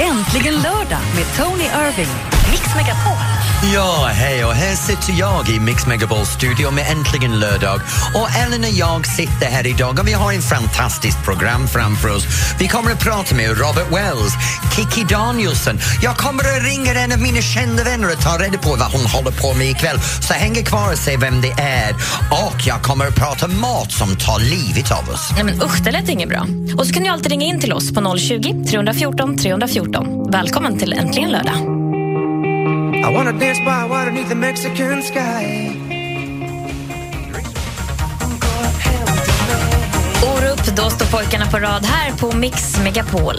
Äntligen lördag med Tony Irving. Mix Megapol. Ja, hej och här sitter jag i Mix Megapol studio med Äntligen lördag och Ellen och jag sitter här idag och vi har en fantastiskt program framför oss. Vi kommer att prata med Robert Wells, Kiki Danielsson. Jag kommer att ringa en av mina kända vänner och ta reda på vad hon håller på med ikväll. Så häng kvar och se vem det är. Och jag kommer att prata mat som tar livet av oss. Nej, men usch, det lät inget bra. Och så kan du alltid ringa in till oss på 020 314 314. Välkommen till Äntligen lördag. I wanna dance by water beneath the Mexican sky. Orup, då står pojkarna på rad här på Mix Megapol.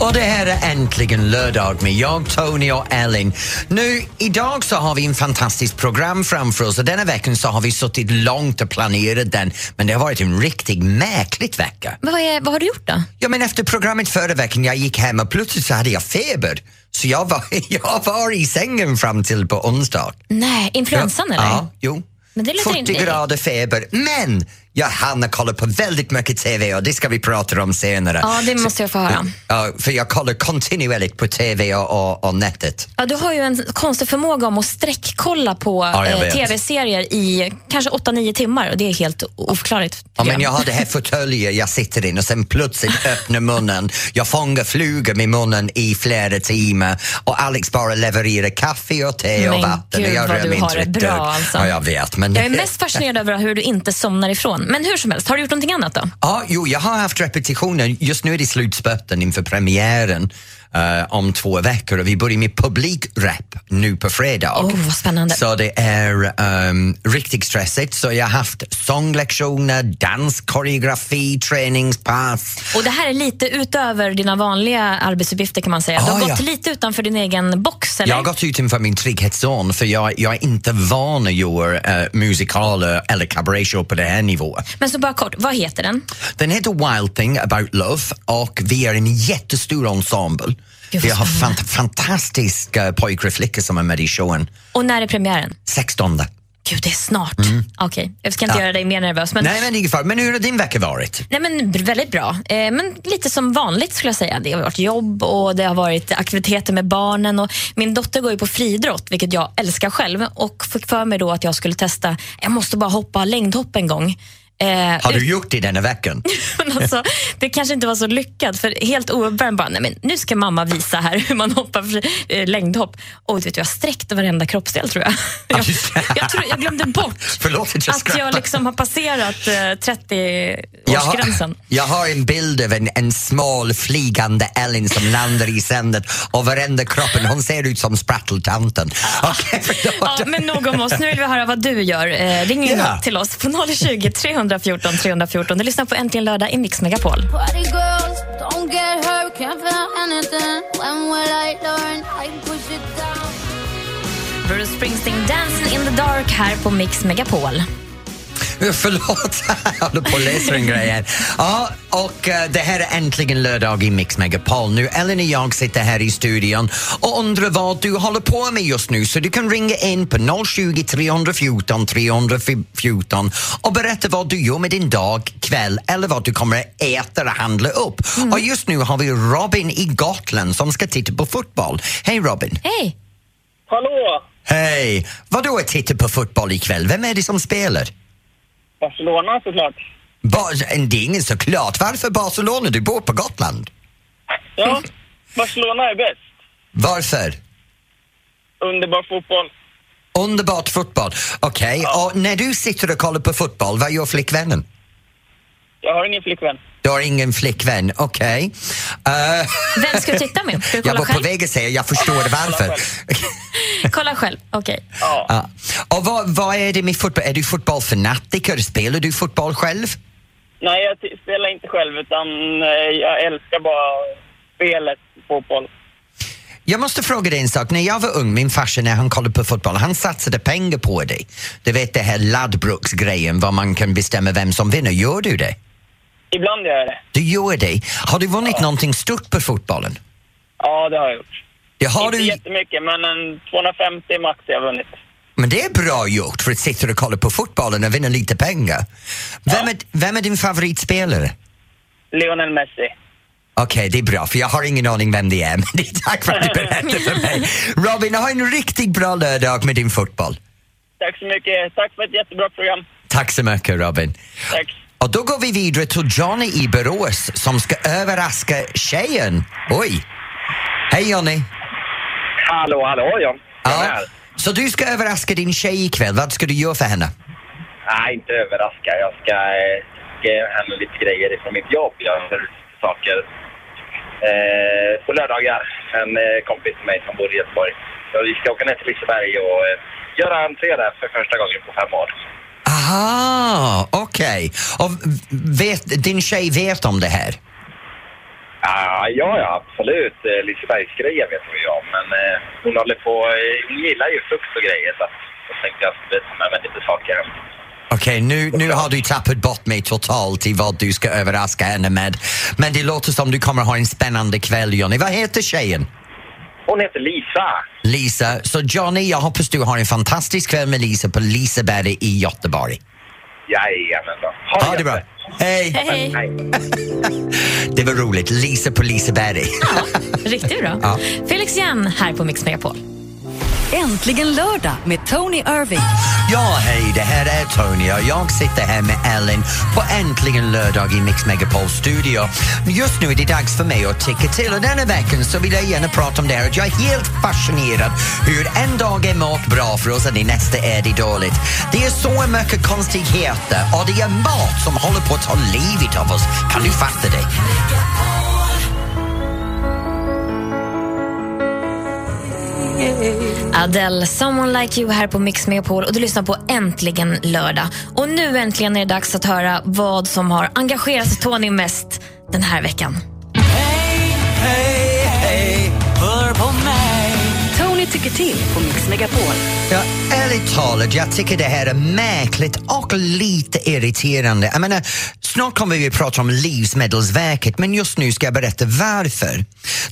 Och det här är äntligen lördag med jag, Tony och Ellen. Nu, idag så har vi en fantastisk program framför oss och denna veckan så har vi suttit långt och planerat den men det har varit en riktigt märklig vecka. Vad, är, vad har du gjort då? Ja men efter programmet förra veckan jag gick hem och plötsligt så hade jag feber. Så jag var, jag var i sängen fram till på onsdag. Nej, influensan eller? Ja, jo. Men det låter 40 inte- grader feber. Men jag hann kolla på väldigt mycket TV och det ska vi prata om senare. Ja, det måste jag få höra. Ja, för jag kollar kontinuerligt på TV och, och, och nätet. Ja, du har ju en konstig förmåga om att sträckkolla på Ja, eh, tv-serier i kanske 8-9 timmar och det är helt oförklarligt. Ja, men jag har det här fåtöljen jag sitter in och sen plötsligt öppnar munnen. Jag fångar flugor med munnen i flera timmar och Alex bara levererar kaffe och te och Men vatten. och gud, jag vad du har det bra, alltså. Ja, jag vet. Men Jag är mest fascinerad över hur du inte somnar ifrån. Men hur som helst, har du gjort någonting annat då? Ja, jo, jag har haft repetitioner. Just nu är det slutspurten inför premiären eh, om två veckor och vi börjar med publikrep nu på fredag. Åh, vad spännande. Så det är um, riktigt stressigt. Så jag har haft sånglektioner, dans, koreografi, träningspass. Och det här är lite utöver dina vanliga arbetsuppgifter kan man säga. Du har Ah, gått ja. lite utanför din egen box, eller? Jag har gått utanför min trygghetszon för jag, jag är inte van att göra uh, musikaler eller cabaret på det här nivån. Men så bara kort, vad heter den? Den heter Wild Thing About Love och vi är en jättestor ensemble. Gud, vi har fant- fantastiska pojkar som är med i showen. Och när är premiären? 16. Gud, det är snart. Okej, jag ska inte Mm. Ja. göra dig mer nervös. Men, Nej, men ingen fara. Men hur har din vecka varit? Nej, men väldigt bra. Eh, men lite som vanligt skulle jag säga. Det har varit jobb och det har varit aktiviteter med barnen. Och min dotter går ju på friidrott, vilket jag älskar själv. Och fick för mig då att jag skulle testa, jag måste bara hoppa längdhopp en gång. Eh, Har du gjort det denna veckan? Alltså, det kanske inte var så lyckat, för helt ouppvärmd bara, nej men nu ska mamma visa här hur man hoppar fri, eh, längdhopp. Och vet du, jag sträckte varenda kroppsdel tror jag. Jag, jag, tror, jag glömde bort Förlåt att jag att jag liksom har passerat eh, Jag har, 30-årsgränsen. jag har en bild av en, en smal flygande Ellen som landar i sändet och varenda kroppen, hon ser ut som Sprattle-tanten. Okej, förlåt. Ja, men nog om oss. Nu vill vi höra vad du gör. Eh, ring in Ja. till oss på 020 314 314. Du lyssnar på Äntligen lördag i Mix Megapol. Bruce Springsteen, Dancing in the dark här på Mix Megapol. Förlåt, jag håller på att läsa en grej här. Ja, och eh, det här är äntligen lördag i Mix Megapol nu. Ellen och jag sitter här i studion och undrar vad du håller på med just nu så du kan ringa in på 020 314 314 och berätta vad du gör med din dag, kväll eller vad du kommer att äta och handla upp. Och just nu har vi Robin i Gotland som ska titta på fotboll. Hej Robin! Hej! Hallå! Hej! Vadå titta på fotboll ikväll? Vem är det som spelar? Barcelona såklart. Ba- det är ingen såklart. Varför Barcelona? Du bor på Gotland. Ja, Barcelona är bäst. Varför? Underbar fotboll. Underbart fotboll. Okej, och när du sitter och kollar på fotboll, vad gör flickvännen? Jag har ingen flickvän. Du har ingen flickvän, okej. Eh, Vem ska du titta med? Ska du jag var på själv? väg att säga, jag förstår varför. Kolla själv, okej. Ja. Ja. Och vad, vad är det med fotboll? Är du fotbollfanatiker? Spelar du fotboll själv? Nej, jag spelar inte själv utan eh, jag älskar bara spelet fotboll. Jag måste fråga dig en sak. När jag var ung, min farsa när han kollade på fotboll, han satsade pengar på det. Du vet det här Ladbrokes-grejen, var man kan bestämma vem som vinner. Gör du det? Ibland gör jag det. Du gör det. Har du vunnit någonting stort på fotbollen? Ja, det har jag gjort. Det har inte du, jättemycket, men en 250 max har jag vunnit. men det är bra gjort för att sitta och kolla på fotbollen och vinna lite pengar. Vem, är, vem är din favoritspelare? Lionel Messi. Okej, det är bra, för jag har ingen aning vem det är, men det är tack för att du berättar för mig. Robin, ha en riktigt bra lördag med din fotboll. Tack så mycket. Tack för ett jättebra program. Tack så mycket, Robin. Tack. Och då går vi vidare till Johnny i Borås som ska överraska tjejen. Oj! Hej Johnny! Hallå, hallå, John. Ja. Så du ska överraska din tjej ikväll, vad ska du göra för henne? Nej, inte överraska. Jag ska ge henne lite grejer från mitt jobb. Jag gör saker eh, på lördagar. En eh, kompis till mig som bor i Göteborg. Så vi ska åka ner till Liseberg och eh, göra entré där för första gången på fem år. Aha, okej. Och vet, din tjej vet om det här? Ah, ja, ja, absolut. Eh, Lisebergsgrejer vet hon ju om. Men eh, hon håller på... Eh, hon gillar ju frukt och grejer. Så jag tänkte jag skulle ta med mig lite saker hem. Okej, nu, nu har du tappat bort mig totalt i vad du ska överraska henne med. Men det låter som du kommer ha en spännande kväll, Johnny. Vad heter tjejen? Hon heter Lisa. Lisa. Så Johnny, jag hoppas du har en fantastisk kväll med Lisa på Liseberg i Göteborg. Jajamensan. Ha det bra. Hej! Hej, hej. Hej. Det var roligt. Lisa på Liseberg. Ja, riktigt bra. Ja. Felix Jan här på Mix Megapol. Äntligen lördag med Tony Irving. Ja, hej, det här är Tony och jag sitter här med Ellen på Äntligen lördag i Mix Megapol studio. Just nu är det dags för mig att ticka till och denna veckan så vill jag gärna prata om det här att jag är helt fascinerad hur en dag är mat bra för oss och det nästa är det dåligt. Det är så mycket konstigheter och det är mat som håller på att ta livet av oss. Kan du fatta det? Adele, Someone Like You här på Mix Megapol och du lyssnar på Äntligen lördag. Och nu äntligen är det dags att höra vad som har engagerat Tony mest den här veckan. Tony tycker till på Mix Megapol. Ja, ärligt talat, jag tycker det här är märkligt och lite irriterande. Jag menar, snart kommer vi att prata om Livsmedelsverket, men just nu ska jag berätta varför.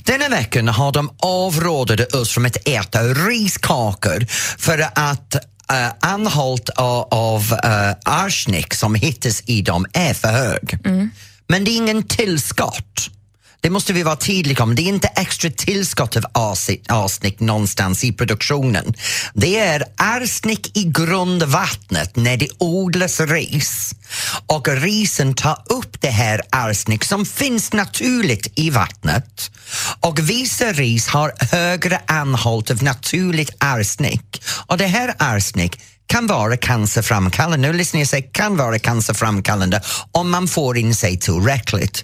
Denna veckan har de avrådat oss från att äta riskakor för att uh, anhalt av, av uh, arsenic som hittas i dem är för hög. Men det är ingen tillskott. Det måste vi vara tydliga om. Det är inte extra tillskott av arsenik arsenic någonstans i produktionen. Det är arsenic i grundvattnet när det odlas ris. Och risen tar upp det här arsenic som finns naturligt i vattnet. Och vissa ris har högre anhalt av naturligt arsenic. Och det här arsenic kan vara cancerframkallande. Nu lyssnar jag säger kan vara cancerframkallande om man får in sig tillräckligt.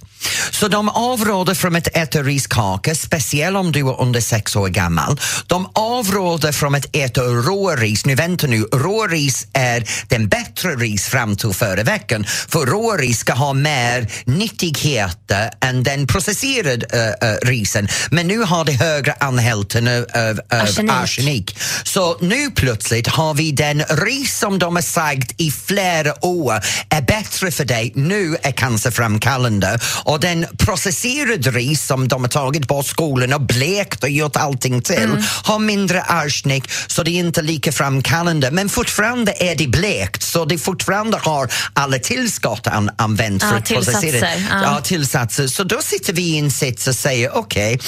Så de avråder från att äta riskaka, speciellt om du är under sex år gammal. De avråder från att äta råris. Nu vänta nu, råris är den bättre ris fram till förra veckan. För råris ska ha mer nyttigheter än den processerade uh, uh, risen. Men nu har det högre anhälten av, av, Arsenik. arsenik. Så nu plötsligt har vi den ris som de har sagt i flera år är bättre för dig, nu är cancerframkallande. Och den processerade ris som de har tagit bort skolan och blekt och gjort allting till har mindre arsenic så det är inte lika framkallande. Men fortfarande är det blekt så det fortfarande har alla tillskott an, använts Ja, för att processera ja. Ja, tillsatser. Så då sitter vi i en sits och säger okej,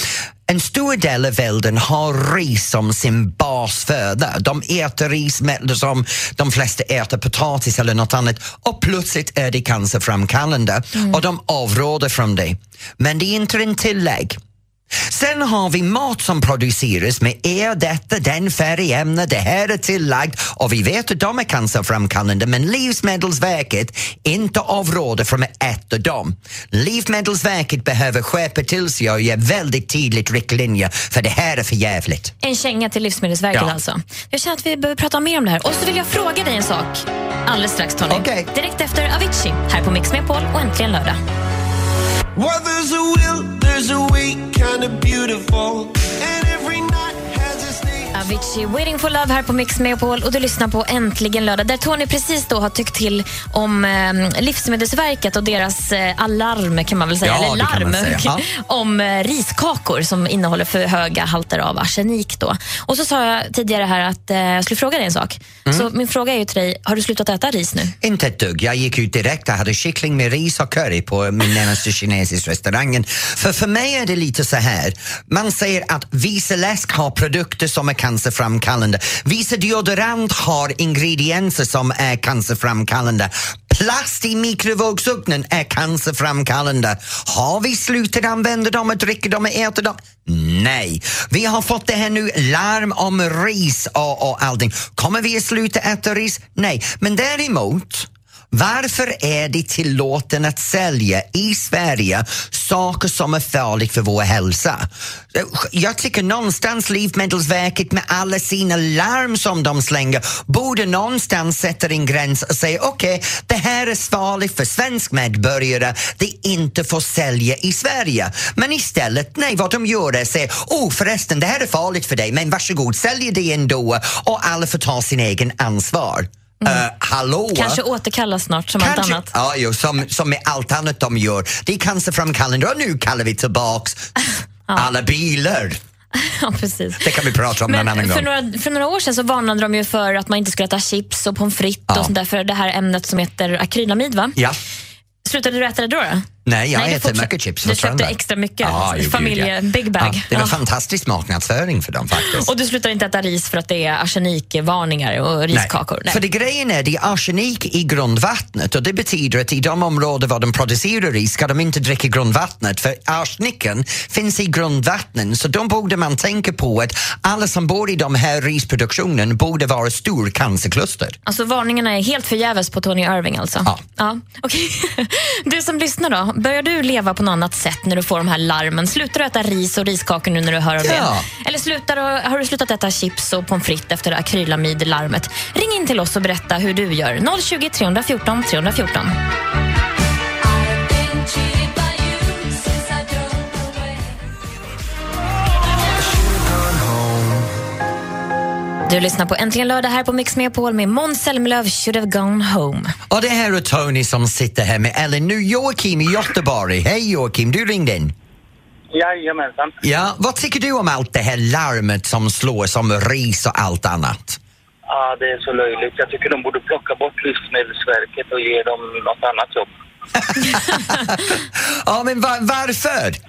en stor del av världen har ris som sin basföda. De äter ris som de flesta äter potatis eller något annat och plötsligt är det cancerframkallande och de avråder från det. Men det är inte en tillägg. Sen har vi mat som produceras med är detta den färgämne, det här är tillagd och vi vet att de är cancerframkallande men Livsmedelsverket inte avråder från att äta dem. Livsmedelsverket behöver skärpa till sig och ge väldigt tydligt riktlinjer för det här är för jävligt. En känga till Livsmedelsverket Ja. alltså. Jag känner att vi behöver prata mer om det här. Och så vill jag fråga dig en sak alldeles strax Tony. Okej. Direkt efter Avicii här på Mix Megapol och äntligen lördag. Well, there's a will, there's a way, kind of beautiful. Avicii, Waiting for Love här på Mix Megapol och du lyssnar på Äntligen lördag där Tony precis då har tyckt till om eh, Livsmedelsverket och deras eh, alarm kan man väl säga, Ja, eller larm säga. Om eh, riskakor som innehåller för höga halter av arsenik. Då. Och så sa jag tidigare här att eh, jag skulle fråga dig en sak. Mm. Så min fråga är ju till dig, har du slutat äta ris nu? Inte ett dugg. Jag gick ut direkt. Jag hade kyckling med ris och curry på min närmaste kinesiska restaurangen. För för mig är det lite så här. Man säger att Visa läsk har produkter som är cancerframkallande. Vissa deodorant har ingredienser som är cancerframkallande. Plast i mikrovågsugnen är cancerframkallande. Har vi slutat använda dem och dricka dem och äta dem? Nej. Vi har fått det här nu larm om ris och, och allting. Kommer vi att sluta äta ris? Nej. Men däremot varför är det tillåten att sälja i Sverige saker som är farliga för vår hälsa? Jag tycker någonstans Livsmedelsverket med alla sina larm som de slänger borde någonstans sätta en gräns och säga okej, det här är farligt för svensk medborgare, det inte får sälja i Sverige. Men istället, nej, vad de gör är att säga oh förresten, det här är farligt för dig, men varsågod, sälj det ändå och alla får ta sin egen ansvar. Eh, hallå? Kanske återkallas snart som allt Kanske- annat. Ja, jo, som, som med allt annat de gör. Det är cancerframkallande och nu kallar vi tillbaks alla bilar. Ja, precis. Det kan vi prata om någon annan Men för gång. några, för några år sedan så varnade de ju för att man inte skulle äta chips och pommes frites Ja. och sånt där för det här ämnet som heter akrylamid. Va? Ja. Slutade du äta det då? då? Nej, jag Nej, äter mycket chips du köpte extra mycket? Gud, Familje- big bag. Ja, det var Ja. fantastisk marknadsföring för dem faktiskt. Och du slutar inte äta ris för att det är arsenikvarningar och riskakor? Nej. För det grejen är, det är arsenik i grundvattnet och det betyder att i de områden var de producerar ris ska de inte dricka grundvattnet för arseniken finns i grundvattnen så då borde man tänka på att alla som bor i de här risproduktionen borde vara stor cancerkluster. Alltså varningarna är helt förgäves på Tony Irving alltså? Ja. ja. okej. Du som lyssnar då, börjar du leva på något annat sätt när du får de här larmen? Slutar du äta ris och riskakor nu när du hör av Ja. det? Eller slutar du, har du slutat äta chips och pommes frites efter akrylamidlarmet? Ring in till oss och berätta hur du gör. 020 314 314. Du lyssnar på Äntligen lördag här på Mix Megapol med Måns Zelmerlöw, Should have gone home. Och det här är Tony som sitter här med Ellen. Nu Joakim i Göteborg. Hej Joakim, du ringde in. Jajamensan. Ja, vad tycker du om allt det här larmet som slår som ris och allt annat? Ja, det är så löjligt. Jag tycker de borde plocka bort Livsmedelsverket och ge dem något annat jobb. Ja, men va- varför?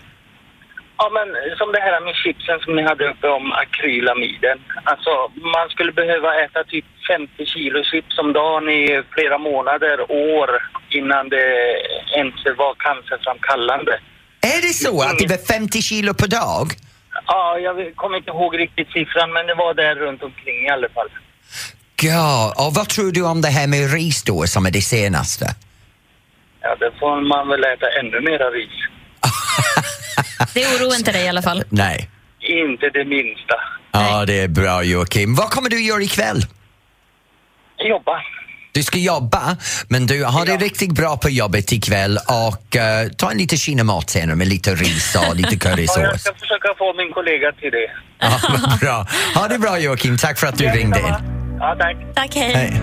Ja, men som det här med chipsen som ni hade uppe om akrylamiden. Alltså, man skulle behöva äta typ 50 kilo chips om dagen i flera månader, år, innan det ens var cancerframkallande. Är det så att det var 50 kilo per dag? Ja, jag kommer inte ihåg riktigt siffran, men det var där runt omkring i alla fall. Ja, och vad tror du om det här med ris då som är det senaste? Ja, det får man väl äta ännu mera ris. Det oroar inte dig i alla fall? Nej. Inte det minsta. Ja, det är bra Joakim. Vad kommer du göra ikväll? Jobba. Du ska jobba, men du har det Ja. riktigt bra på jobbet ikväll och eh, ta en lite kinamat senare med lite ris och lite Ja, jag currysås. ska försöka få min kollega till det. Ja, bra. Ha det bra Joakim, tack för att du ringde in. Ja, tack. Tack, hej. Hej.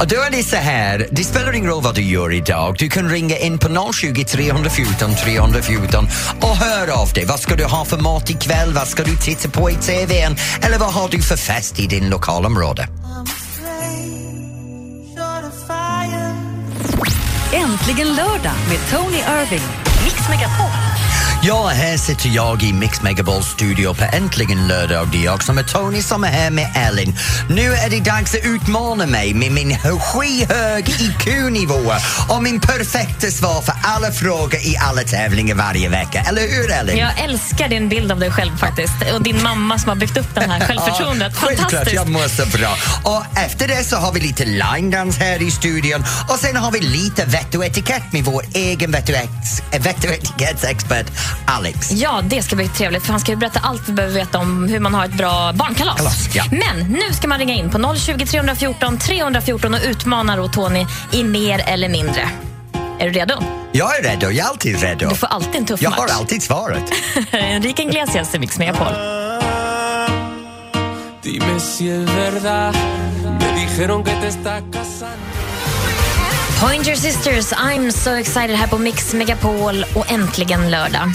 Och då är det så här, det spelar ingen roll vad du gör idag. Du kan ringa in på 020 314 314 och hör av dig. Vad ska du ha för mat ikväll? Vad ska du titta på i TVn? Eller vad har du för fest i din lokalområde? Äntligen lördag med Tony Irving. Mix Megapol. Ja, här sitter jag i Mix Megaballs studio på Äntligen lördag. Det är jag som är Tony som är här med Ellen. Nu är det dags att utmana mig med min skyhög IQ-nivå och min perfekta svar för alla frågor i alla tävlingar varje vecka. Eller hur Ellen? Jag älskar din bild av dig själv faktiskt. Och din mamma som har byggt upp det här självförtroendet. Ja, Fantastiskt. jag mår så bra. Och efter det så har vi lite line dance här i studion och sen har vi lite vett och etikett med vår egen vett och vett och etikettsexpert Alex. Ja, det ska bli trevligt för han ska ju berätta allt vi behöver veta om hur man har ett bra barnkalas. Kalas, ja. Men nu ska man ringa in på 020 314 314 och utmana då Tony i mer eller mindre. Är du redo? Jag är redo, jag är alltid redo. Du får alltid en tuff Jag match. har alltid svaret. Enrique Iglesias i Mix Megapol. Dime si es verdad. Me dijeron que te estás casando. Pointer Sisters, I'm so excited här på Mix Megapol och äntligen lördag.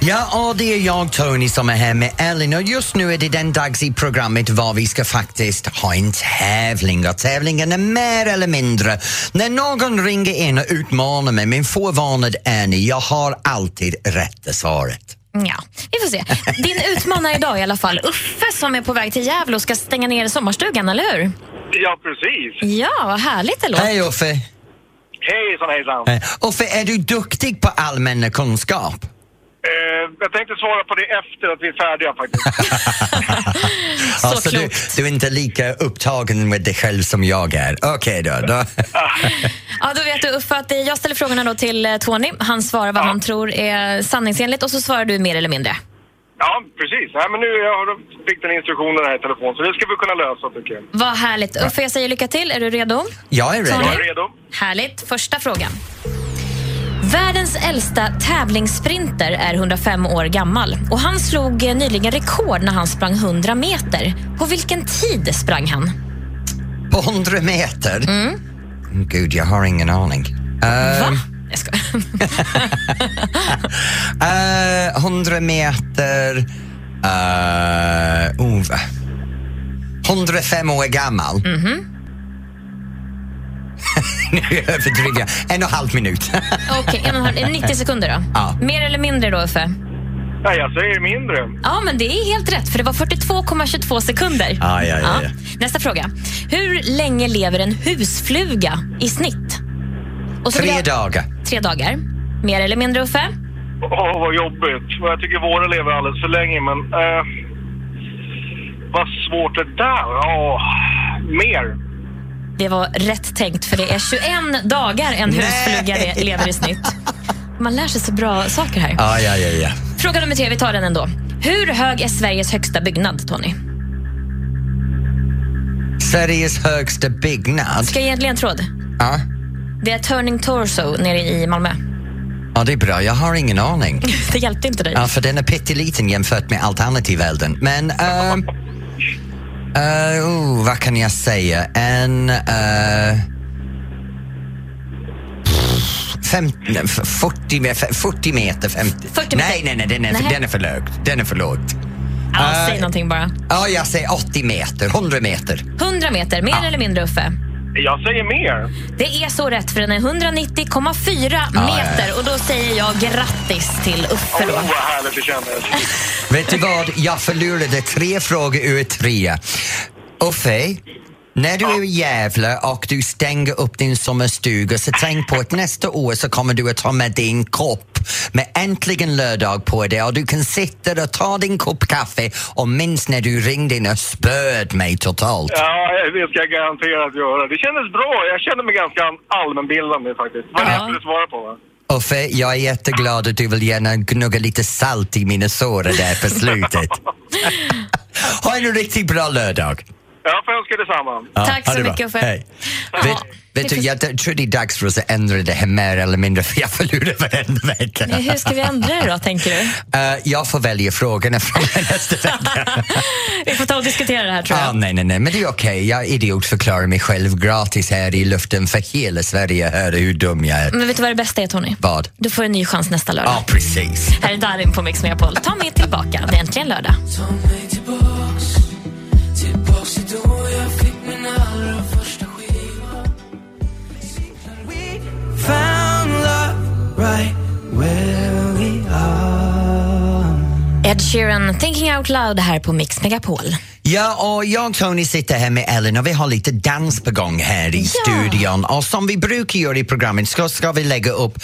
Ja, och det är jag, Tony, som är här med Ellen och just nu är det den dags i programmet var vi ska faktiskt ha en tävling och tävlingen är mer eller mindre när någon ringer in och utmanar mig, min förvarnad är ni, jag har alltid rätta svaret. Ja, vi får se. Din utmanare idag i alla fall Uffe som är på väg till Gävle och ska stänga ner sommarstugan, eller hur? Ja, precis. Ja, vad härligt det låter. Hej Uffe! Hejsan, hejsan. Uffe, är du duktig på allmänna kunskap? Eh, jag tänkte svara på det efter att vi är färdiga faktiskt. Så Alltså, du, du är inte lika upptagen med dig själv som jag är. Okej då. då. Ja, då vet du Uffe att jag ställer frågorna då till eh, Tony. Han svarar vad han tror är sanningsenligt och så svarar du mer eller mindre. Ja, precis. Nej, men nu jag har fick den instruktionen här i telefon, så det ska vi kunna lösa tycker jag. Vad härligt. Uffe, jag säger lycka till. Är du redo? Jag är redo. Jag är redo. Härligt. Första frågan. Världens äldsta tävlingssprinter är 105 år gammal och han slog eh, nyligen rekord när han sprang 100 meter. På vilken tid sprang han? På 100 meter? Mm. Gud, jag har ingen aning. Eh, Va? Jag skojar. eh, 100 meter... Uh, oh, va? 105 år gammal. nu överdriver jag. En och en halv minut. Okej, en och en halv- 90 sekunder då. Ja. Mer eller mindre då, Uffe? Nej, jag säger mindre. Ja, men det är helt rätt, för det var 42,22 sekunder. Ah, ja, ja, ja. Nästa fråga. Hur länge lever en husfluga i snitt? Och så vill Tre jag- dagar. Tre dagar. Mer eller mindre, Uffe? Åh, vad jobbigt. Jag tycker våra lever alldeles för länge, men... Eh, vad svårt det där. Åh, mer. Det var rätt tänkt, för det är 21 dagar en husfluga Nej. le- lever i snitt. Man lär sig så bra saker här. Ah, ja, ja, ja. Fråga nummer tre, vi tar den ändå. Hur hög är Sveriges högsta byggnad, Tony? Sveriges högsta byggnad. Ska jag ge en ledtråd? Ja, Det är Turning Torso nere i Malmö. ja, det är bra. Jag har ingen aning. Det hjälpte inte dig. Ja, för den är pytteliten jämfört med alternativvärlden. Men... ehm, eh, oh, vad kan jag säga? En... Uh, fem, nej, f- 40, me- f- 40 meter, 50... 40 meter. Nej, nej, nej, den är, Nej. den är för låg. Den är för låg. Ja, Eh, säg någonting bara. Ja, jag säger 80 meter, 100 meter. 100 meter, mer eller mindre, Uffe? Jag säger mer. Det är så rätt, för den är 190,4 ja, ja. meter. Och då säger jag grattis till Uffe. Åh, Då. vad härligt det kändes. Vet du vad? Jag förlorade tre frågor ur tre. Uffe, när du är i Gävle och du stänger upp din sommarstuga så tänk på att nästa år så kommer du att ta med din kopp med äntligen lördag på det och du kan sitta och ta din kopp kaffe och minns när du ringde in och spöd mig totalt. Ja, det ska jag garanterat göra. Det kändes bra. Jag kände mig ganska allmänbildande faktiskt. Vad Ja. jag skulle svara på. Va? Uffe, jag är jätteglad att du vill gärna gnugga lite salt i mina sår där på slutet. ha en riktigt bra lördag. Jag får önska detsamma. Ja, Tack så det mycket, Uffe. Hej. Vet, du, jag tror det är dags för oss att ändra det här mer eller mindre för jag förlorar varenda vecka. Eh, Hur ska vi ändra det då, tänker du? Eh, jag får välja frågorna från nästa vecka. Vi får ta och diskutera det här, tror ah, jag. nej, nej, nej, men det är okej. Jag idiotförklarar mig själv gratis här i luften för hela Sverige höra hur dum jag är. Men vet du vad det bästa är, Tony? Vad? Du får en ny chans nästa lördag. Ja, precis. Här är Darin på Mix Megapol. Ta mig tillbaka. Det är äntligen lördag. Right where we are. Ed Sheeran, Thinking Out Loud här på Mix Megapol. Ja, och jag och Tony sitter här med Ellen och vi har lite dans på gång här i studion. Och som vi brukar göra i programmet ska, ska vi lägga upp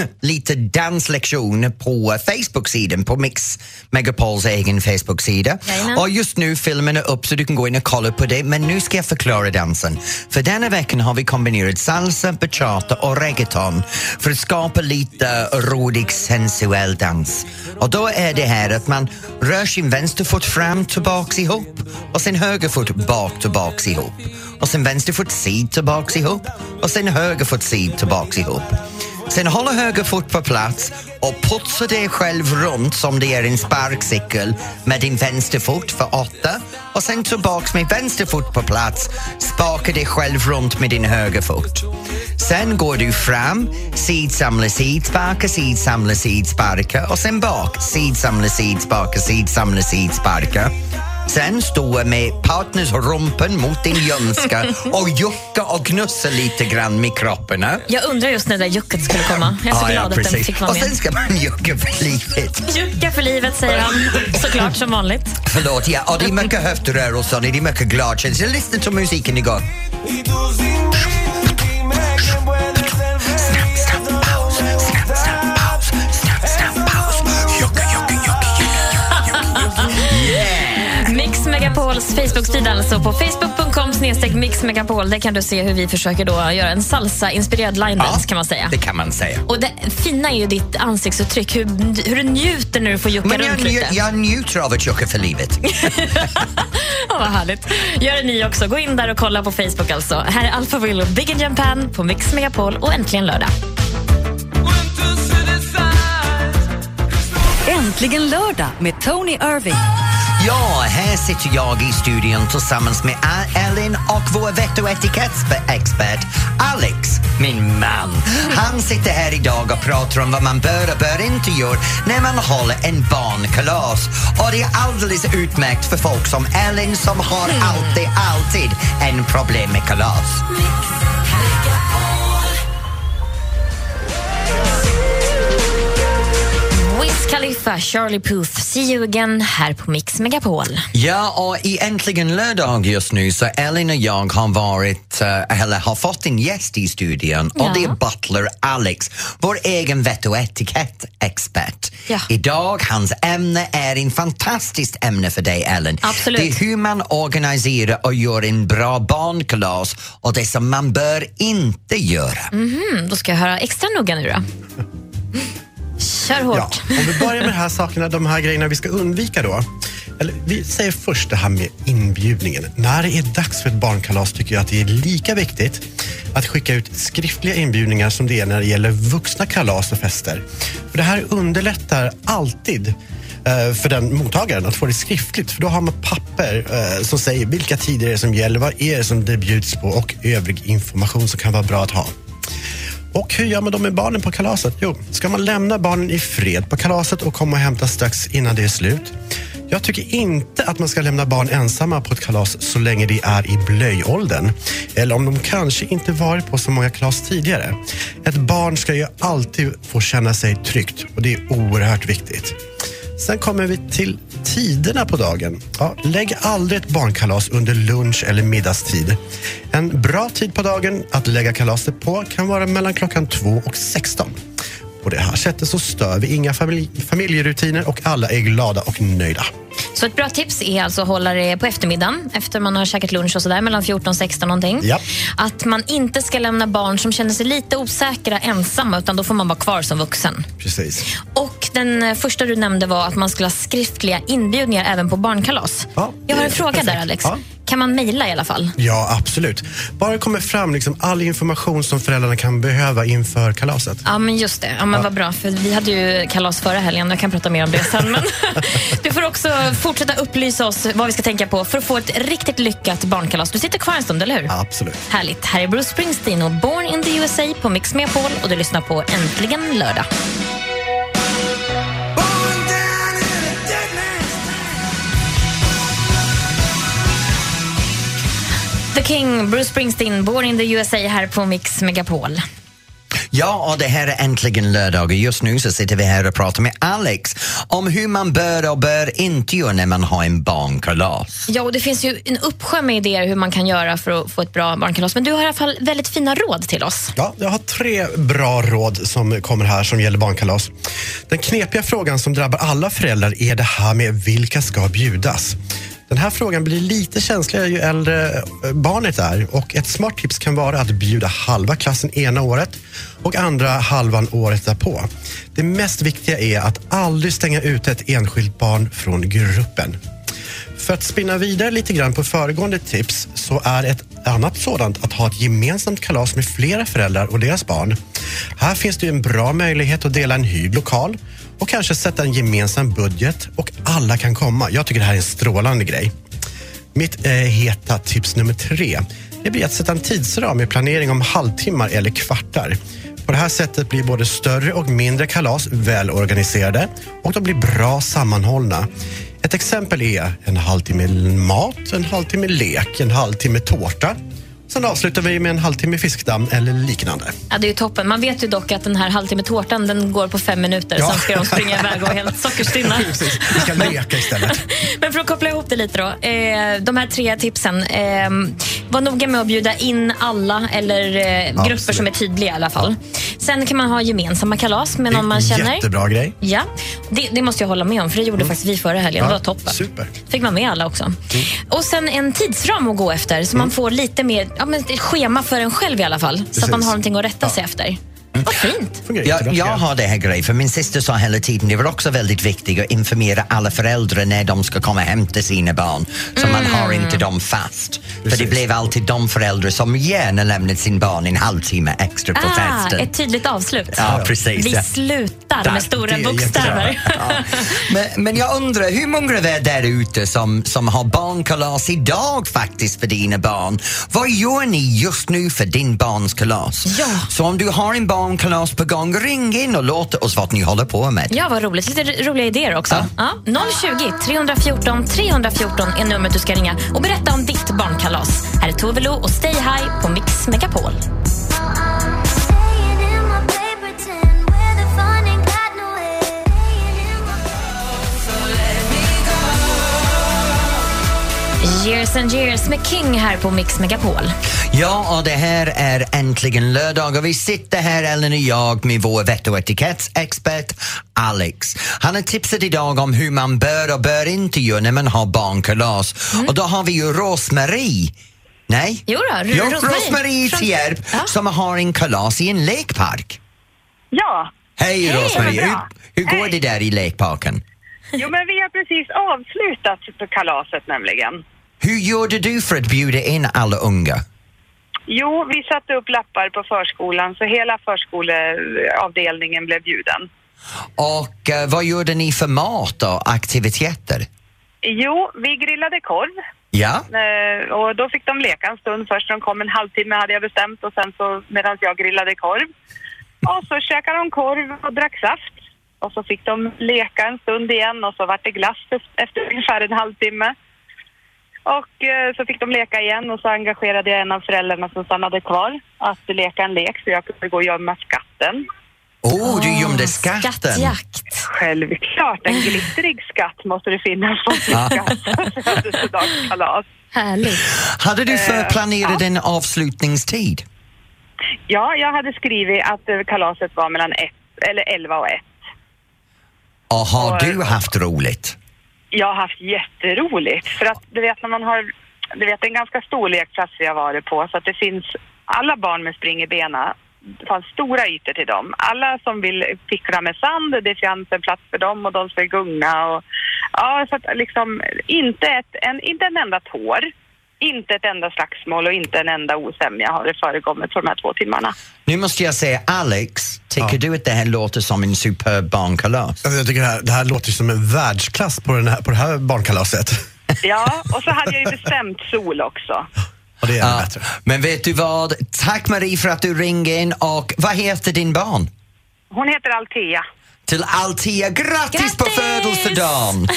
lite danslektion på Facebook-sidan, på Mix Megapols egen Facebook-sida. Och just nu filmen är upp så du kan gå in och kolla på det. Men nu ska jag förklara dansen. För denna veckan har vi kombinerat salsa, bachata och reggaeton för att skapa lite rolig sensuell dans. Och då är det här att man rör sin vänster fot fram, tillbaks ihop och sen höger fot bak, tillbaks ihop. Och sen vänster fot sid, tillbaks ihop och sen höger fot sid, tillbaks ihop. Sen håller höger fot på plats och putsa dig själv runt som det är en sparkcykel med din vänster fot för åtta och sen tillbaks med vänster fot på plats, spaka dig själv runt med din höger fot. Sen går du fram, sidsamla, sidsparka, sidsamla, sidsparka och sen bak, sidsamla, sidsparka, sidsamla, sidsparka. Sen stå med partners rumpen mot din ljumska och jucka och gnussa lite grann med kropparna. Jag undrar just när det där jucket skulle komma. Jag är så Ja, ja, glad att den fick vara Och med. sen ska man jucka för livet. Jucka för livet säger han, såklart som vanligt. Förlåt, ja, och det är mycket höftrörelser, det är mycket gladkänsla. Lyssna till musiken igår. Megapols Facebook-sida alltså på facebook.com snedstreck Mix Megapol. Där kan du se hur vi försöker då göra en salsa-inspirerad line dance kan man säga. Det kan man säga. Och det fina är ju ditt ansiktsuttryck, hur, hur du njuter när du får jucka Men runt lite. jag njuter av att jucka för livet. Ja, vad härligt. Gör det ni också. Gå in där och kolla på Facebook alltså. Här är Alphaville och Big in Japan på Mix Megapol och äntligen lördag. Äntligen lördag med Tony Irving. Ja, här sitter jag i studion tillsammans med Ellen och vår vett och etikettsexpert Alex, min man. Han sitter här idag och pratar om vad man bör och bör inte göra när man håller en barnkalas. Och det är alldeles utmärkt för folk som Ellen som har alltid, alltid en problem med kalas. Khalifa, Charlie Puth, See you again här på Mix Megapol. Ja, och i Äntligen lördag just nu så Ellen och jag har varit, eh, eller har fått en gäst i studion och Ja. det är Butler Alex, vår egen vett och etikettexpert. Ja. Idag, hans ämne är en fantastiskt ämne för dig Ellen. Absolut. Det är hur man organiserar och gör en bra barnkalas och det som man bör inte göra. Mm, då ska jag höra extra noga nu då. Kör hårt. Ja, om vi börjar med de här sakerna, de här grejerna vi ska undvika då. Eller, vi säger först det här med inbjudningen. När det är dags för ett barnkalas tycker jag att det är lika viktigt att skicka ut skriftliga inbjudningar som det är när det gäller vuxna kalas och fester. För det här underlättar alltid eh, för den mottagaren att få det skriftligt. För då har man papper eh, som säger vilka tider det är som gäller, vad är det som det bjuds på och övrig information som kan vara bra att ha. Och hur gör man då med barnen på kalaset? Jo, ska man lämna barnen i fred på kalaset och komma och hämta strax innan det är slut? Jag tycker inte att man ska lämna barn ensamma på ett kalas så länge de är i blöjåldern. Eller om de kanske inte varit på så många kalas tidigare. Ett barn ska ju alltid få känna sig tryggt och det är oerhört viktigt. Sen kommer vi till tiderna på dagen. Ja, lägg aldrig ett barnkalas under lunch eller middagstid. En bra tid på dagen att lägga kalaset på kan vara mellan klockan 2 och 16. På det här sättet så stör vi inga familj familjerutiner och alla är glada och nöjda. Så ett bra tips är alltså att hålla det på eftermiddagen efter man har käkat lunch och sådär mellan 14 och 16 någonting. Ja. Att man inte ska lämna barn som känner sig lite osäkra ensamma utan då får man vara kvar som vuxen. Precis. Och den eh, första du nämnde var att man skulle ha skriftliga inbjudningar även på barnkalas. Ja, Jag har en fråga perfekt. där Alex. Ja. Kan man mejla i alla fall? Ja, absolut. Bara det kommer fram liksom all information som föräldrarna kan behöva inför kalaset. Ja, men just det. Ja, men Vad bra, för vi hade ju kalas förra helgen. Jag kan prata mer om det sen. Men du får också fortsätta upplysa oss vad vi ska tänka på för att få ett riktigt lyckat barnkalas. Du sitter kvar en stund, eller hur? Absolut. Härligt. Här är Bruce Springsteen och Born in the USA på Mix Megapol och du lyssnar på Äntligen lördag. The King, Bruce Springsteen, Born in the USA här på Mix Megapol. Ja, och det här är äntligen lördag och just nu så sitter vi här och pratar med Alex om hur man bör och bör inte göra när man har en barnkalas. Ja, och det finns ju en uppsjö med idéer hur man kan göra för att få ett bra barnkalas. Men du har i alla fall väldigt fina råd till oss. Ja, jag har tre bra råd som kommer här som gäller barnkalas. Den knepiga frågan som drabbar alla föräldrar är det här med vilka ska bjudas? Den här frågan blir lite känsligare ju äldre barnet är och ett smart tips kan vara att bjuda halva klassen ena året och andra halvan året därpå. Det mest viktiga är att aldrig stänga ute ett enskilt barn från gruppen. För att spinna vidare lite grann på föregående tips så är ett annat sådant att ha ett gemensamt kalas med flera föräldrar och deras barn. Här finns det en bra möjlighet att dela en hyrd lokal och kanske sätta en gemensam budget och alla kan komma. Jag tycker det här är en strålande grej. Mitt eh, heta tips nummer tre det blir att sätta en tidsram i planering om halvtimmar eller kvartar. På det här sättet blir både större och mindre kalas välorganiserade och de blir bra sammanhållna. Ett exempel är en halvtimme mat, en halvtimme lek, en halvtimme tårta. Sen avslutar vi med en halvtimme fiskdamm eller liknande. Ja, det är toppen. Man vet ju dock att den här halvtimme tårtan den går på fem minuter. Ja. Sen ska de springa iväg och helt sockerstinna. Precis, vi ska leka istället. Men för att koppla ihop det lite då. Eh, de här tre tipsen. Eh, var noga med att bjuda in alla eller eh, grupper Absolut. som är tydliga i alla fall. Sen kan man ha gemensamma kalas med någon man känner. Jättebra grej. Ja, det, det måste jag hålla med om för det gjorde faktiskt vi förra helgen. Ja, Det var toppen. super. Fick man med alla också. Och sen en tidsram att gå efter så man får lite mer ja, men ett schema för en själv i alla fall. Så att Precis. man har någonting att rätta sig efter. Vad fint. Jag, jag har det här grejen, för min syster sa hela tiden det var också väldigt viktigt att informera alla föräldrar när de ska komma och hämta sina barn. Så man har inte dem fast. För det Precis. blev alltid de föräldrar som gärna lämnade sin barn en halvtimme extra på Ah, festen. ett tydligt avslut. Ja, precis. Vi ja. slutar Där, med stora bokstäver. Ja. Men, men jag undrar, hur många av er där ute som, som har barnkalas idag faktiskt för dina barn? Vad gör ni just nu för din barns kalas? Ja. Så om du har en barnkalas på gång, ring in och låt oss vad ni håller på med. Ja, vad roligt. Lite roliga idéer också. Ja. 020 314 314 är numret du ska ringa och berätta om ditt barnkalas. Här är Tove Lo och Stay High på Mix Megapol. Years and years med King här på Mix Megapol. Ja, och det här är äntligen lördag och vi sitter här, Ellen och jag, med vår vett och etikettsexpert Alex. Han har tipsat idag om hur man bör och bör inte göra när man har barnkalas. Och då har vi ju Rosmarie. Nej? Jo då, Jo, Rosmarie. Tierp Ja. som har en kalas i en lekpark. Ja, Hej Hej, Rosmarie, hur, hur går Hej. det där i lekparken? jo, men vi har precis avslutat på kalaset nämligen. Hur gjorde du för att bjuda in alla unga? Jo, vi satte upp lappar på förskolan så hela förskoleavdelningen blev bjuden. Och eh, vad gjorde ni för mat och aktiviteter? Jo, vi grillade korv Ja? eh, och då fick de leka en stund först. De kom en halvtimme hade jag bestämt och sen så medan jag grillade korv. Och så käkade de korv och drack saft. Och så fick de leka en stund igen och så vart det glass efter ungefär en halvtimme. Och eh, så fick de leka igen och så engagerade jag en av föräldrarna som stannade kvar att leka en lek så jag kunde gå och gömma skatten. Oh, du gömde skatten! Skattjakt. Självklart, en glittrig skatt måste det finnas på Ja. födelsedagskalas. Härligt. Hade du Eh, förplanerat ja. en avslutningstid? Ja, jag hade skrivit att eh, kalaset var mellan ett, eller 11 och 1. Och har du haft roligt? Jag har haft jätteroligt för att du vet när man har, du vet en ganska stor lekplats vi har varit på så att det finns alla barn med spring i bena. Det fanns stora ytor till dem. Alla som vill pickla med sand, det fanns en plats för dem och de ska gunga och ja, så att liksom inte, ett, en, inte en enda tår, inte ett enda slagsmål och inte en enda osämja har det förekommit på de här två timmarna. Nu måste jag säga, Alex, tycker Ja. du att det här låter som en superb barnkalas? Jag tycker det här, det här låter som en världsklass på, den här, på det här barnkalaset. Ja, och så hade jag ju bestämt sol också. Och det är Ja, bättre. men vet du vad? Tack Marie för att du ringde in och vad heter din barn? Hon heter Altea. Till Altia, grattis, på Grattis! födelsedagen!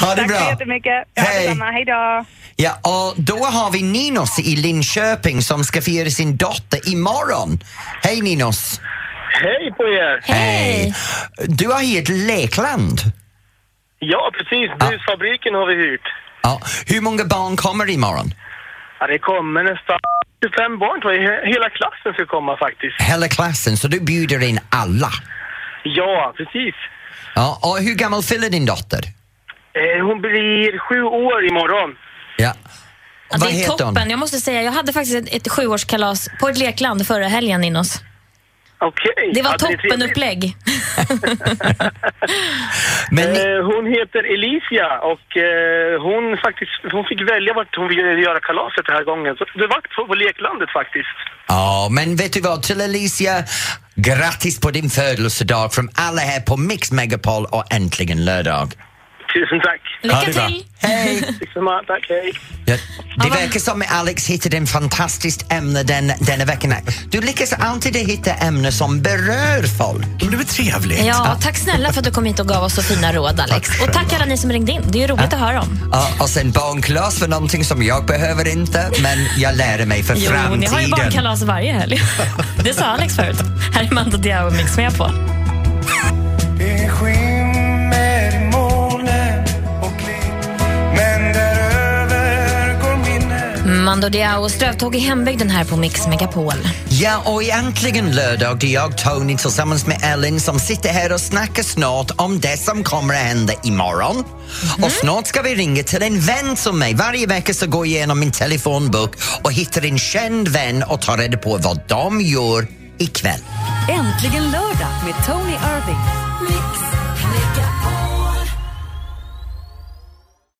ha det Tack bra! så jättemycket. Hej. Hej då. Ja, och då har vi Ninos i Linköping som ska fira sin dotter imorgon. Hej Ninos! Hej på er! Hej! Du har hyrt lekland. Ja, precis. Busfabriken har vi hyrt. Ja. Hur många barn kommer imorgon? Ja, det kommer nästan 25 barn tror jag. He- Hela klassen ska komma faktiskt. Hela klassen, så du bjuder in alla? Ja, precis. Ja, och hur gammal fyller din dotter? Eh, hon blir sju år imorgon. Ja. Ja, Vad det är heter toppen. hon? Jag måste säga, jag hade faktiskt ett, ett sjuårskalas på ett lekland förra helgen, Ninos. Okej. Det var Ja, toppenupplägg. Men ni, Eh, hon heter Alicia och eh, hon, faktiskt, hon fick välja vart hon ville göra kalaset den här gången. Så det var på, på Leklandet faktiskt. ja, men vet du vad? Till Alicia, grattis på din födelsedag från alla här på Mix Megapol och äntligen lördag. Tusen tack. Lycka till! Hej! Tack så mycket. Tack, hej. Ja, det verkar som att Alex hittade en fantastiskt ämne den, denna veckan. Du lyckas alltid hitta ämnen som berör folk. Men det är väl trevligt? Ja, tack snälla för att du kom hit och gav oss så fina råd, Alex. Och tack alla ni som ringde in. Det är roligt att höra om. Ja, och sen barnklass för någonting som jag behöver inte, men jag lär mig för Jo, framtiden. ni har ju barnkalas varje helg. Det sa Alex förut. Här är Mando Diao och Mix med på. Mando Diao och Strövtåg i hembygden här på Mix Megapol. Ja, och äntligen lördag, det är jag Tony tillsammans med Ellen som sitter här och snackar snart om det som kommer att hända imorgon. Och snart ska vi ringa till en vän som mig. Varje vecka så går jag igenom min telefonbok och hittar en känd vän och tar reda på vad de gör ikväll. Äntligen lördag med Tony Irving.